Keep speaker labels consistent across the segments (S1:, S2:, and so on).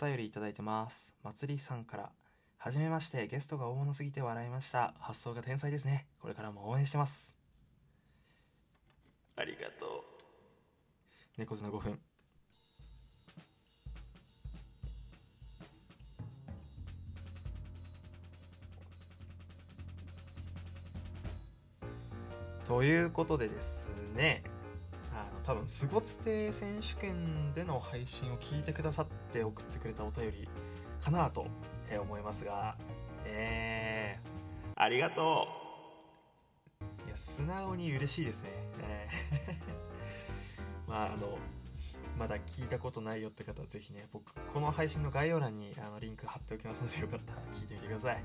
S1: 便りいただいてます。まつりさんから。はじめまして、ゲストが大物すぎて笑いました。発想が天才ですね。これからも応援してます。ありがとう。猫背の5分。ということでですね、多分、スゴツテ選手権での配信を聞いてくださって送ってくれたお便りかなと思いますが、えー、ありがとういや、素直に嬉しいですね。えー まあ、あの、まだ聞いたことないよって方はぜひね、僕、この配信の概要欄にあのリンク貼っておきますので、よかったら聞いてみてください。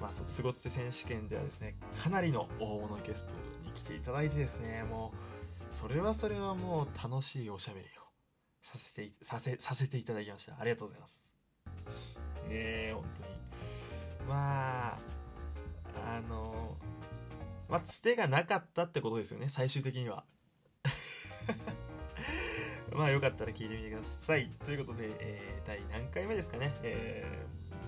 S1: まあ、スゴツテ選手権ではですね、かなりの大物ゲストに来ていただいてですね、もう、それはそれはもう楽しいおしゃべりをさせて、させ、させていただきました。ありがとうございます。ねえ、本当に。まあ、あの、まあ、つてがなかったってことですよね、最終的には。まあ、よかったら聞いてみてください。ということで、えー第何回目ですかね、え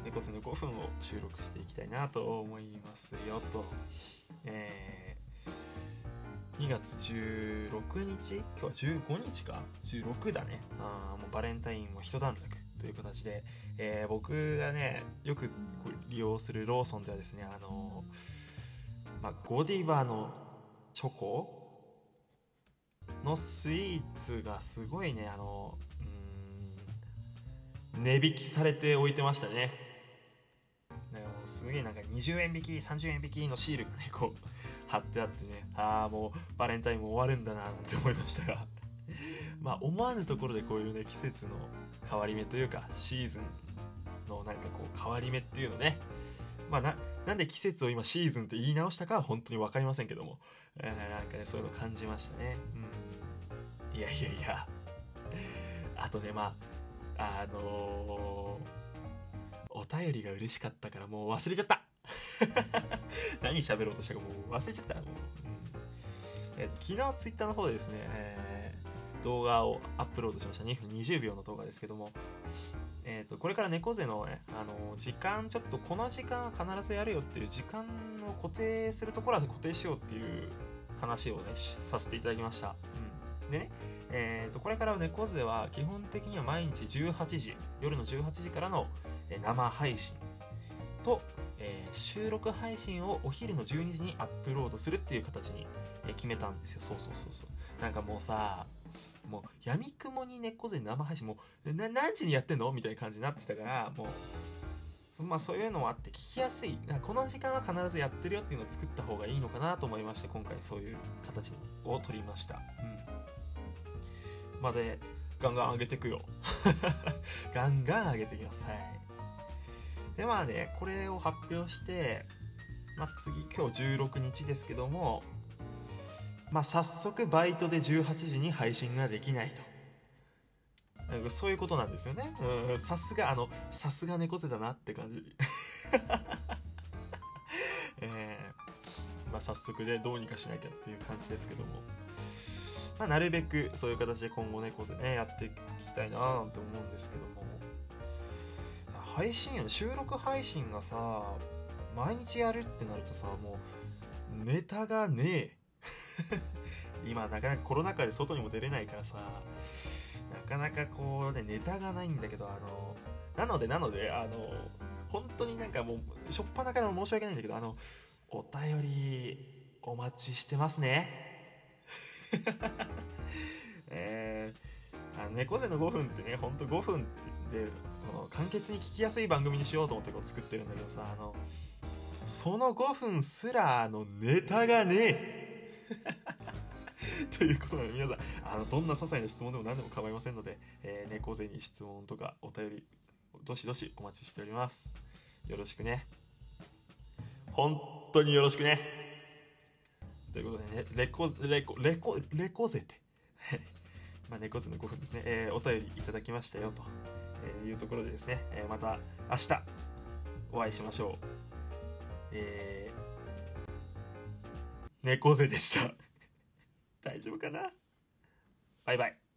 S1: ー、猫背の5分を収録していきたいなと思いますよ、と。えー、2月16日？今日は15日か ?16 だね。あもうバレンタインも一段落という形で、えー僕がね、よく利用するローソンではですね、あのーまあ、ゴディバのチョコ？のスイーツがすごいね、あのうん、値引きされて置いてましたね。すげえなんか20円引き、30円引きのシールがね、こう貼ってあってね、ああ、もうバレンタインも終わるんだな、なんて思いましたが。まあ思わぬところでこういうね、季節の変わり目というか、シーズンのなんかこう変わり目っていうのね、まあな、なんで季節を今シーズンって言い直したかは本当にわかりませんけども、えーなんかね、そういうの感じましたね。うん。いやいやいや。あとね、まあ、あのーお便りが嬉しかったからもう忘れちゃった 何喋ろうとしたかもう忘れちゃった。もううんえーと昨日ツイッターの方でですね、えー動画をアップロードしました。2分20秒の動画ですけども、えー、とこれから猫背のね、あの時間ちょっとこの時間は必ずやるよっていう時間を固定するところは固定しようっていう話をねしさせていただきました、うん、でね、えー、とこれから猫背は基本的には毎日18時夜の18時からのえー生配信と、えー収録配信をお昼の12時にアップロードするっていう形にえー決めたんですよそうそうそうそうなんかもうさもう、やみくもに猫背生配信、もう、何時にやってんの？みたいな感じになってたから、もう、まあそういうのもあって聞きやすい。この時間は必ずやってるよっていうのを作った方がいいのかなと思いまして、今回そういう形を取りました。うん。まあで、ガンガン上げていくよ。ガンガン上げていきます。はい。で、まあね、これを発表して、まあ次、今日16日ですけども、まあ、早速バイトで18時に配信ができないと。なんかそういうことなんですよね。さすが、あの、さすが猫背だなって感じ。えー、まあ早速でどうにかしなきゃっていう感じですけども。まあなるべくそういう形で今後猫背ね、やっていきたいななんて思うんですけども。配信よね、収録配信がさ、毎日やるってなるとさ、もう、ネタがねえ。今なかなかコロナ禍で外にも出れないからさなかなかこうねネタがないんだけどあのなのでなのであの本当になんかもうしょっぱなから申し訳ないんだけどあのお便りお待ちしてますね えー、あの猫背の5分ってねほんと5分ってで簡潔に聞きやすい番組にしようと思ってこう作ってるんだけどさあのその5分すらあのネタがねえ。ということで皆さんあのどんな些細な質問でも何でも構いませんので、えー、猫背に質問とかお便りどしどしお待ちしております。よろしくね。本当によろしくね。ということでねレコレコレコレコゼて まあ猫背の5分ですね、えーお便りいただきましたよと。えーいうところでですね、えーまた明日お会いしましょう。えー、猫背でした。大丈夫かな？バイバイ。